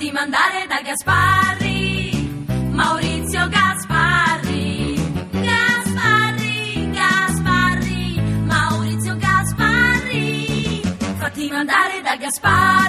Fatti mandare da Gasparri, Maurizio Gasparri. Gasparri, Gasparri, Maurizio Gasparri. Fatti mandare da Gasparri.